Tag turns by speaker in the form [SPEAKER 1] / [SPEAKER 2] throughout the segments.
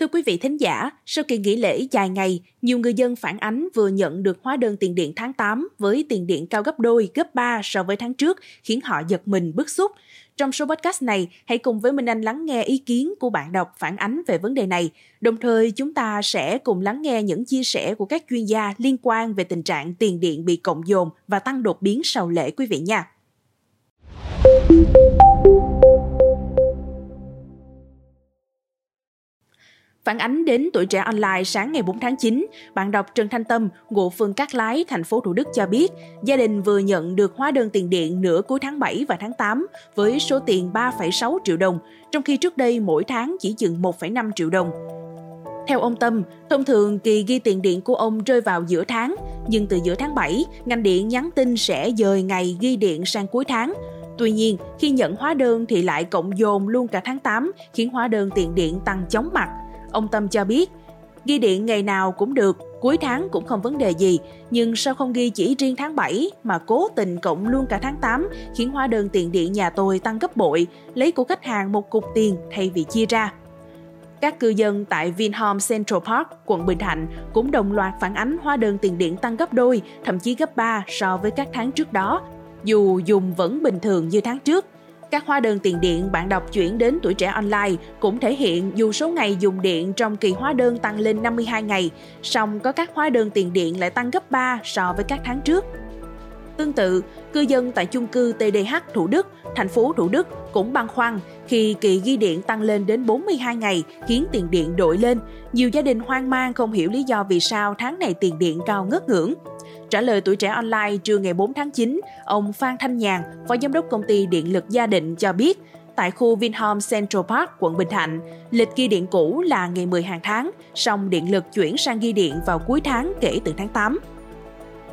[SPEAKER 1] Thưa quý vị thính giả, sau kỳ nghỉ lễ dài ngày, nhiều người dân phản ánh vừa nhận được hóa đơn tiền điện tháng 8 với tiền điện cao gấp đôi, gấp 3 so với tháng trước, khiến họ giật mình bức xúc. Trong số podcast này, hãy cùng với Minh Anh lắng nghe ý kiến của bạn đọc phản ánh về vấn đề này. Đồng thời, chúng ta sẽ cùng lắng nghe những chia sẻ của các chuyên gia liên quan về tình trạng tiền điện bị cộng dồn và tăng đột biến sau lễ quý vị nha. Phản ánh đến tuổi trẻ online sáng ngày 4 tháng 9, bạn đọc Trần Thanh Tâm, ngụ phường Cát Lái, thành phố Thủ Đức cho biết, gia đình vừa nhận được hóa đơn tiền điện nửa cuối tháng 7 và tháng 8 với số tiền 3,6 triệu đồng, trong khi trước đây mỗi tháng chỉ chừng 1,5 triệu đồng. Theo ông Tâm, thông thường kỳ ghi tiền điện của ông rơi vào giữa tháng, nhưng từ giữa tháng 7, ngành điện nhắn tin sẽ dời ngày ghi điện sang cuối tháng. Tuy nhiên, khi nhận hóa đơn thì lại cộng dồn luôn cả tháng 8, khiến hóa đơn tiền điện tăng chóng mặt – Ông Tâm cho biết, ghi điện ngày nào cũng được, cuối tháng cũng không vấn đề gì, nhưng sao không ghi chỉ riêng tháng 7 mà cố tình cộng luôn cả tháng 8 khiến hóa đơn tiền điện nhà tôi tăng gấp bội, lấy của khách hàng một cục tiền thay vì chia ra. Các cư dân tại Vinhome Central Park, quận Bình Thạnh cũng đồng loạt phản ánh hóa đơn tiền điện tăng gấp đôi, thậm chí gấp 3 so với các tháng trước đó, dù dùng vẫn bình thường như tháng trước – các hóa đơn tiền điện bạn đọc chuyển đến tuổi trẻ online cũng thể hiện dù số ngày dùng điện trong kỳ hóa đơn tăng lên 52 ngày, song có các hóa đơn tiền điện lại tăng gấp 3 so với các tháng trước. Tương tự, cư dân tại chung cư TDH Thủ Đức, thành phố Thủ Đức cũng băn khoăn khi kỳ ghi điện tăng lên đến 42 ngày khiến tiền điện đội lên. Nhiều gia đình hoang mang không hiểu lý do vì sao tháng này tiền điện cao ngất ngưỡng. Trả lời tuổi trẻ online trưa ngày 4 tháng 9, ông Phan Thanh Nhàn, phó giám đốc công ty điện lực Gia Định cho biết, tại khu Vinhome Central Park, quận Bình Thạnh, lịch ghi điện cũ là ngày 10 hàng tháng, song điện lực chuyển sang ghi điện vào cuối tháng kể từ tháng 8.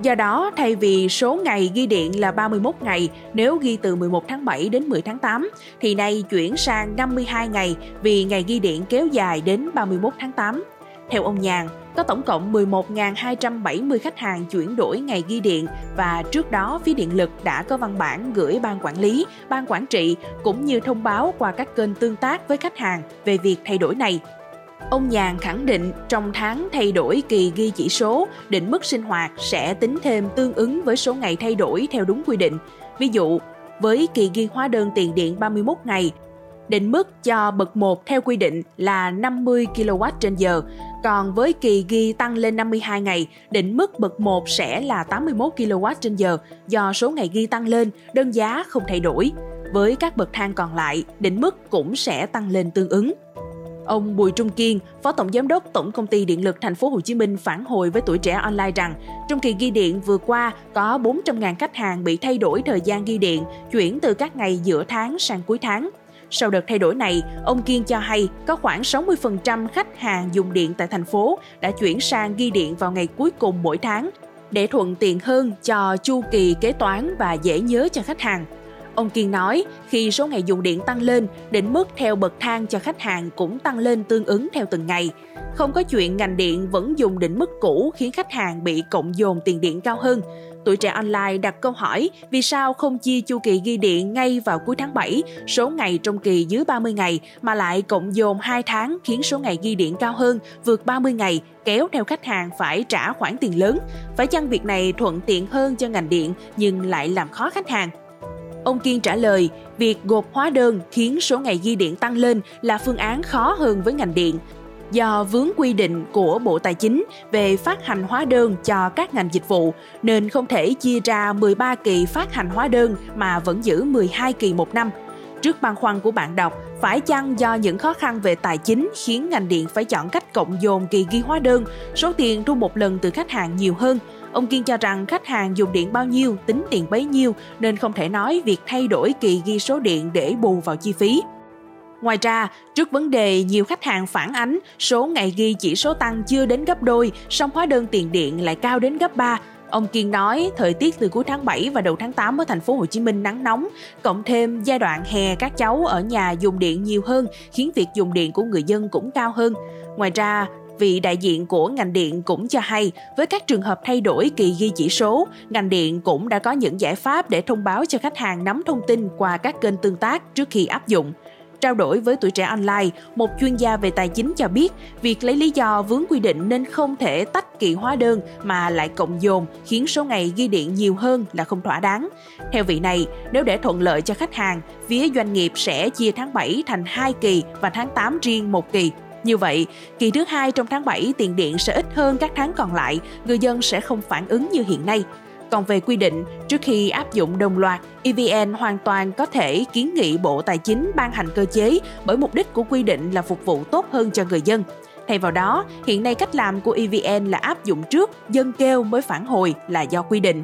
[SPEAKER 1] Do đó, thay vì số ngày ghi điện là 31 ngày nếu ghi từ 11 tháng 7 đến 10 tháng 8, thì nay chuyển sang 52 ngày vì ngày ghi điện kéo dài đến 31 tháng 8. Theo ông Nhàn, có tổng cộng 11.270 khách hàng chuyển đổi ngày ghi điện và trước đó phía điện lực đã có văn bản gửi ban quản lý, ban quản trị cũng như thông báo qua các kênh tương tác với khách hàng về việc thay đổi này. Ông Nhàn khẳng định trong tháng thay đổi kỳ ghi chỉ số, định mức sinh hoạt sẽ tính thêm tương ứng với số ngày thay đổi theo đúng quy định. Ví dụ, với kỳ ghi hóa đơn tiền điện 31 ngày, định mức cho bậc 1 theo quy định là 50 kW trên giờ, còn với kỳ ghi tăng lên 52 ngày, định mức bậc 1 sẽ là 81 kW trên giờ do số ngày ghi tăng lên, đơn giá không thay đổi. Với các bậc thang còn lại, định mức cũng sẽ tăng lên tương ứng. Ông Bùi Trung Kiên, Phó Tổng Giám đốc Tổng Công ty Điện lực Thành phố Hồ Chí Minh phản hồi với tuổi trẻ online rằng, trong kỳ ghi điện vừa qua có 400.000 khách hàng bị thay đổi thời gian ghi điện, chuyển từ các ngày giữa tháng sang cuối tháng. Sau đợt thay đổi này, ông Kiên cho hay có khoảng 60% khách hàng dùng điện tại thành phố đã chuyển sang ghi điện vào ngày cuối cùng mỗi tháng để thuận tiện hơn cho chu kỳ kế toán và dễ nhớ cho khách hàng. Ông Kiên nói, khi số ngày dùng điện tăng lên, định mức theo bậc thang cho khách hàng cũng tăng lên tương ứng theo từng ngày. Không có chuyện ngành điện vẫn dùng định mức cũ khiến khách hàng bị cộng dồn tiền điện cao hơn. Tuổi trẻ online đặt câu hỏi vì sao không chia chu kỳ ghi điện ngay vào cuối tháng 7, số ngày trong kỳ dưới 30 ngày mà lại cộng dồn 2 tháng khiến số ngày ghi điện cao hơn, vượt 30 ngày, kéo theo khách hàng phải trả khoản tiền lớn. Phải chăng việc này thuận tiện hơn cho ngành điện nhưng lại làm khó khách hàng? Ông Kiên trả lời, việc gộp hóa đơn khiến số ngày ghi điện tăng lên là phương án khó hơn với ngành điện. Do vướng quy định của Bộ Tài chính về phát hành hóa đơn cho các ngành dịch vụ, nên không thể chia ra 13 kỳ phát hành hóa đơn mà vẫn giữ 12 kỳ một năm. Trước băn khoăn của bạn đọc, phải chăng do những khó khăn về tài chính khiến ngành điện phải chọn cách cộng dồn kỳ ghi hóa đơn, số tiền thu một lần từ khách hàng nhiều hơn – Ông Kiên cho rằng khách hàng dùng điện bao nhiêu, tính tiền bấy nhiêu nên không thể nói việc thay đổi kỳ ghi số điện để bù vào chi phí. Ngoài ra, trước vấn đề nhiều khách hàng phản ánh số ngày ghi chỉ số tăng chưa đến gấp đôi, song hóa đơn tiền điện lại cao đến gấp 3, Ông Kiên nói, thời tiết từ cuối tháng 7 và đầu tháng 8 ở thành phố Hồ Chí Minh nắng nóng, cộng thêm giai đoạn hè các cháu ở nhà dùng điện nhiều hơn khiến việc dùng điện của người dân cũng cao hơn. Ngoài ra, vị đại diện của ngành điện cũng cho hay với các trường hợp thay đổi kỳ ghi chỉ số, ngành điện cũng đã có những giải pháp để thông báo cho khách hàng nắm thông tin qua các kênh tương tác trước khi áp dụng. Trao đổi với tuổi trẻ online, một chuyên gia về tài chính cho biết, việc lấy lý do vướng quy định nên không thể tách kỳ hóa đơn mà lại cộng dồn khiến số ngày ghi điện nhiều hơn là không thỏa đáng. Theo vị này, nếu để thuận lợi cho khách hàng, phía doanh nghiệp sẽ chia tháng 7 thành 2 kỳ và tháng 8 riêng một kỳ. Như vậy, kỳ thứ hai trong tháng 7 tiền điện sẽ ít hơn các tháng còn lại, người dân sẽ không phản ứng như hiện nay. Còn về quy định, trước khi áp dụng đồng loạt, EVN hoàn toàn có thể kiến nghị Bộ Tài chính ban hành cơ chế bởi mục đích của quy định là phục vụ tốt hơn cho người dân. Thay vào đó, hiện nay cách làm của EVN là áp dụng trước, dân kêu mới phản hồi là do quy định.